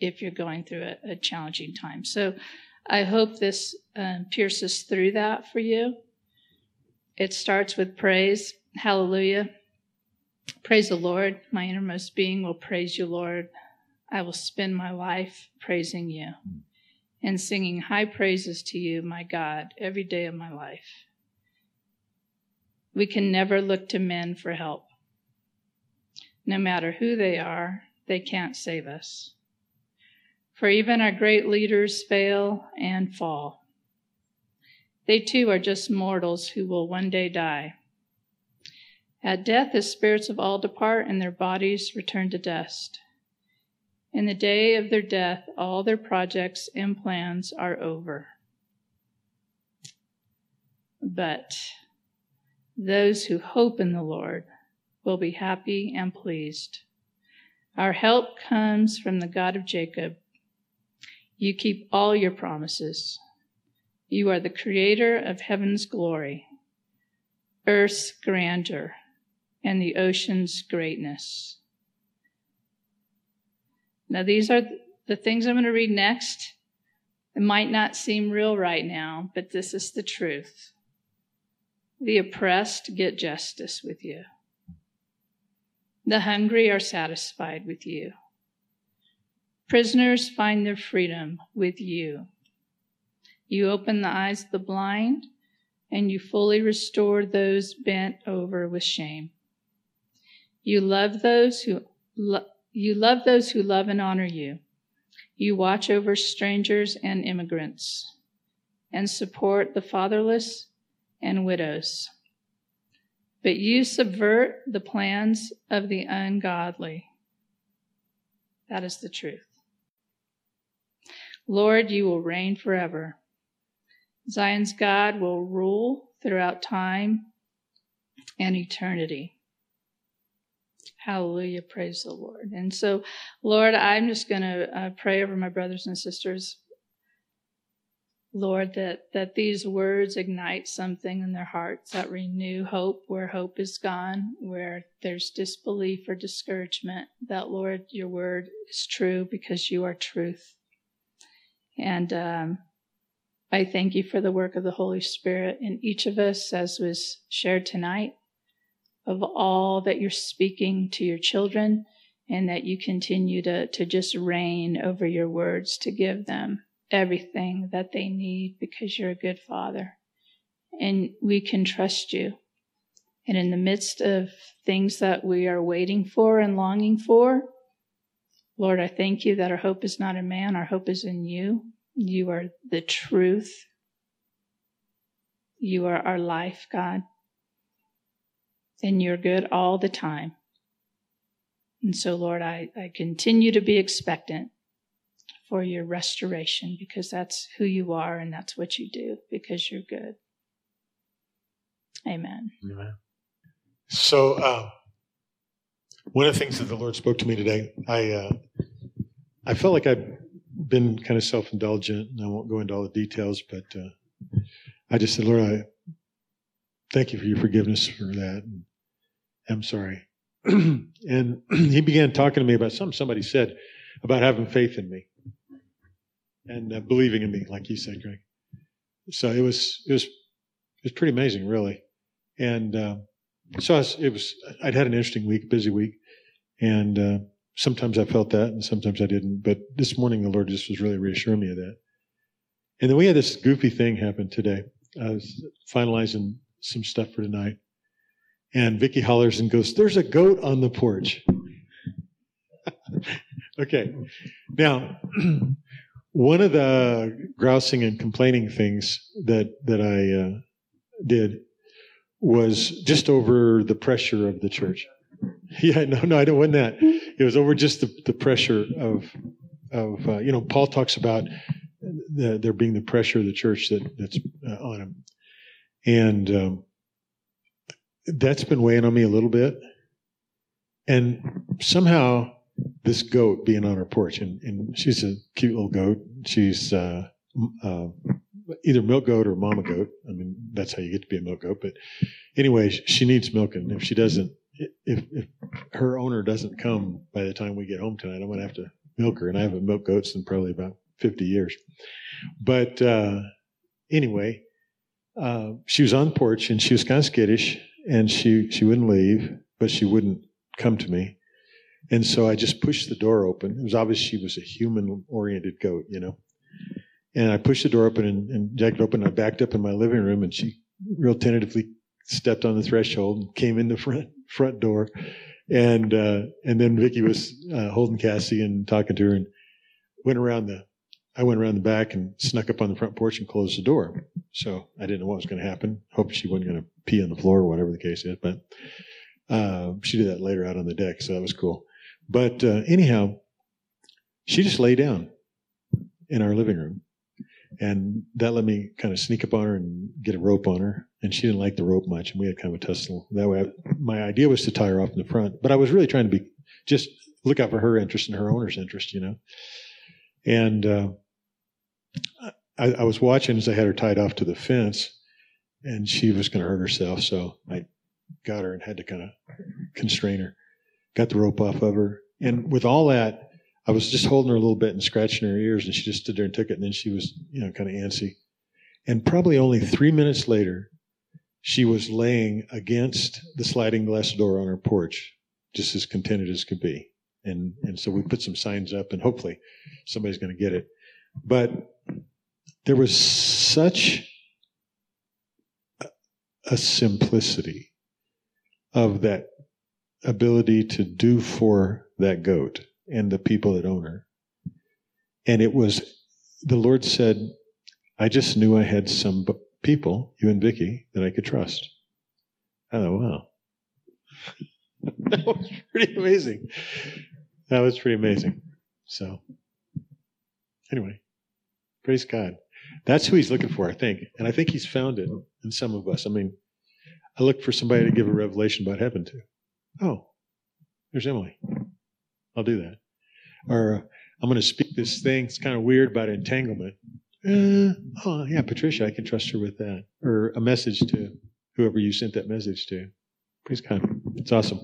if you're going through a, a challenging time. So I hope this um, pierces through that for you. It starts with praise. Hallelujah. Praise the Lord. My innermost being will praise you, Lord. I will spend my life praising you and singing high praises to you, my God, every day of my life. We can never look to men for help. No matter who they are, they can't save us. For even our great leaders fail and fall. They too are just mortals who will one day die. At death, the spirits of all depart, and their bodies return to dust. In the day of their death, all their projects and plans are over. But those who hope in the Lord will be happy and pleased. Our help comes from the God of Jacob. You keep all your promises. You are the creator of heaven's glory, earth's grandeur, and the ocean's greatness. Now, these are the things I'm going to read next. It might not seem real right now, but this is the truth. The oppressed get justice with you. The hungry are satisfied with you. Prisoners find their freedom with you. You open the eyes of the blind, and you fully restore those bent over with shame. You love those who lo- you love those who love and honor you. You watch over strangers and immigrants and support the fatherless and widows. But you subvert the plans of the ungodly. That is the truth. Lord, you will reign forever. Zion's God will rule throughout time and eternity. Hallelujah. Praise the Lord. And so, Lord, I'm just going to uh, pray over my brothers and sisters. Lord, that, that these words ignite something in their hearts that renew hope where hope is gone, where there's disbelief or discouragement. That, Lord, your word is true because you are truth. And um, I thank you for the work of the Holy Spirit in each of us, as was shared tonight, of all that you're speaking to your children, and that you continue to, to just reign over your words to give them everything that they need because you're a good father. And we can trust you. And in the midst of things that we are waiting for and longing for, Lord, I thank you that our hope is not in man, our hope is in you. You are the truth. You are our life, God. And you're good all the time. And so, Lord, I, I continue to be expectant for your restoration because that's who you are and that's what you do because you're good. Amen. Amen. So, uh, one of the things that the Lord spoke to me today, I uh, I felt like I'd been kind of self indulgent, and I won't go into all the details, but uh, I just said, Lord, I thank you for your forgiveness for that. And I'm sorry. and he began talking to me about something somebody said about having faith in me and uh, believing in me, like you said, Greg. So it was it was it was pretty amazing, really. And uh, so I was, it was I'd had an interesting week, busy week, and uh, sometimes I felt that, and sometimes I didn't. But this morning, the Lord just was really reassuring me of that. And then we had this goofy thing happen today. I was finalizing some stuff for tonight, and Vicky hollers and goes, "There's a goat on the porch." okay, now one of the grousing and complaining things that that I uh, did was just over the pressure of the church. Yeah, no, no, I don't want that. It was over just the, the pressure of of uh, you know Paul talks about the, there being the pressure of the church that that's uh, on him, and um, that's been weighing on me a little bit. And somehow this goat being on her porch, and, and she's a cute little goat. She's uh, uh, either milk goat or mama goat. I mean, that's how you get to be a milk goat. But anyway, she needs milking. If she doesn't, if, if her owner doesn't come by the time we get home tonight, I'm going to have to milk her. And I haven't milked goats in probably about 50 years. But uh, anyway, uh, she was on the porch and she was kind of skittish and she, she wouldn't leave, but she wouldn't come to me. And so I just pushed the door open. It was obvious she was a human oriented goat, you know. And I pushed the door open and, and jacked it open. I backed up in my living room and she real tentatively stepped on the threshold and came in the front front door. And uh, and then Vicky was uh, holding Cassie and talking to her and went around the I went around the back and snuck up on the front porch and closed the door. So I didn't know what was going to happen. Hoped she wasn't going to pee on the floor or whatever the case is. But uh, she did that later out on the deck, so that was cool. But uh, anyhow, she just lay down in our living room. And that let me kind of sneak up on her and get a rope on her. And she didn't like the rope much. And we had kind of a tussle. That way, I, my idea was to tie her off in the front. But I was really trying to be just look out for her interest and her owner's interest, you know. And uh, I, I was watching as I had her tied off to the fence, and she was going to hurt herself. So I got her and had to kind of constrain her. Got the rope off of her. And with all that, I was just holding her a little bit and scratching her ears, and she just stood there and took it. And then she was, you know, kind of antsy. And probably only three minutes later, she was laying against the sliding glass door on her porch, just as contented as could be. And and so we put some signs up, and hopefully somebody's going to get it. But there was such a, a simplicity of that ability to do for that goat and the people that own her. And it was, the Lord said, I just knew I had some people, you and Vicky, that I could trust. I thought, wow. that was pretty amazing. That was pretty amazing. So, anyway, praise God. That's who he's looking for, I think. And I think he's found it in some of us. I mean, I look for somebody to give a revelation about heaven to. Oh, there's Emily. I'll do that. Or uh, I'm going to speak this thing. It's kind of weird about entanglement. Uh, oh, yeah, Patricia, I can trust her with that. Or a message to whoever you sent that message to. Please come. It's awesome.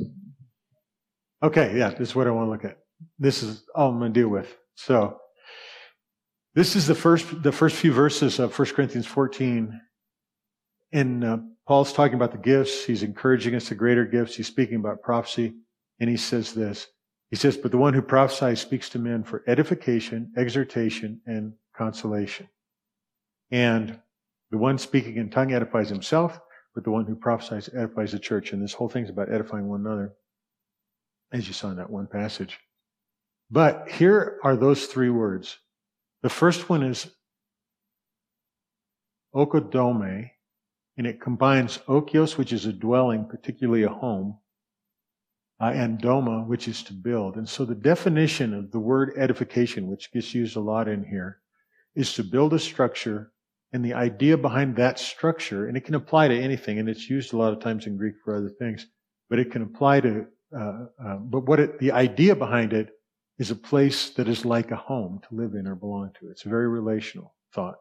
Okay, yeah, this is what I want to look at. This is all I'm going to deal with. So, this is the first, the first few verses of 1 Corinthians 14. And uh, Paul's talking about the gifts. He's encouraging us to greater gifts. He's speaking about prophecy. And he says this. He says, But the one who prophesies speaks to men for edification, exhortation, and consolation. And the one speaking in tongue edifies himself, but the one who prophesies edifies the church. And this whole thing's about edifying one another, as you saw in that one passage. But here are those three words the first one is oikodome, and it combines oikos, which is a dwelling, particularly a home, uh, and doma, which is to build. And so the definition of the word edification, which gets used a lot in here, is to build a structure. And the idea behind that structure, and it can apply to anything, and it's used a lot of times in Greek for other things, but it can apply to, uh, uh, but what it, the idea behind it is a place that is like a home to live in or belong to. It's a very relational thought.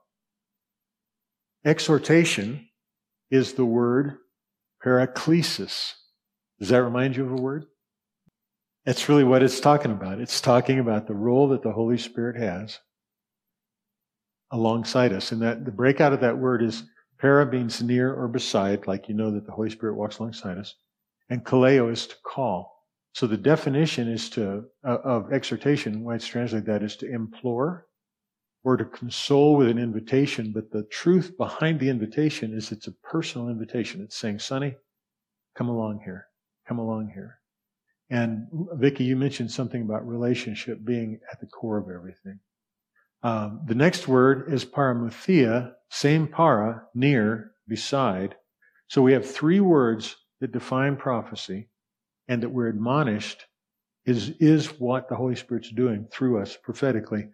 Exhortation is the word paraklesis. Does that remind you of a word? That's really what it's talking about. It's talking about the role that the Holy Spirit has alongside us. And that the breakout of that word is para means near or beside, like you know that the Holy Spirit walks alongside us. And kaleo is to call. So the definition is to uh, of exhortation, why it's translated that is to implore or to console with an invitation. But the truth behind the invitation is it's a personal invitation. It's saying, "Sonny, come along here, come along here." And Vicky, you mentioned something about relationship being at the core of everything. Um, the next word is paramuthia, same para, near, beside. So we have three words that define prophecy and that we're admonished is, is what the Holy Spirit's doing through us prophetically.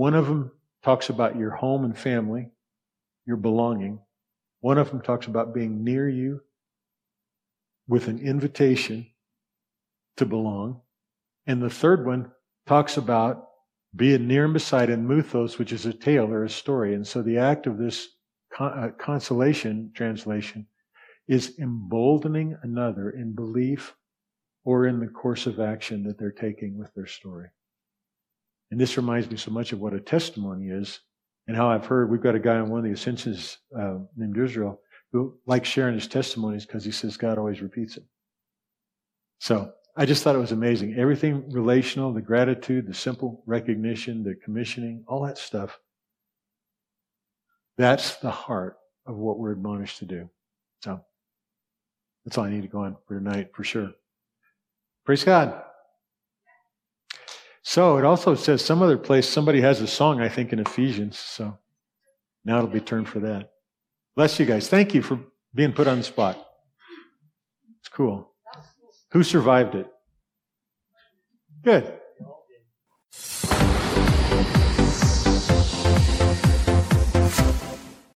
One of them talks about your home and family, your belonging. One of them talks about being near you with an invitation to belong. And the third one talks about being near and beside in muthos, which is a tale or a story. And so the act of this con- uh, consolation translation is emboldening another in belief or in the course of action that they're taking with their story. And this reminds me so much of what a testimony is and how I've heard we've got a guy on one of the ascensions uh, named Israel who likes sharing his testimonies because he says God always repeats it. So I just thought it was amazing. Everything relational, the gratitude, the simple recognition, the commissioning, all that stuff. That's the heart of what we're admonished to do. So that's all I need to go on for tonight for sure. Praise God. So it also says some other place somebody has a song, I think, in Ephesians. So now it'll be turned for that. Bless you guys. Thank you for being put on the spot. It's cool. Who survived it? Good.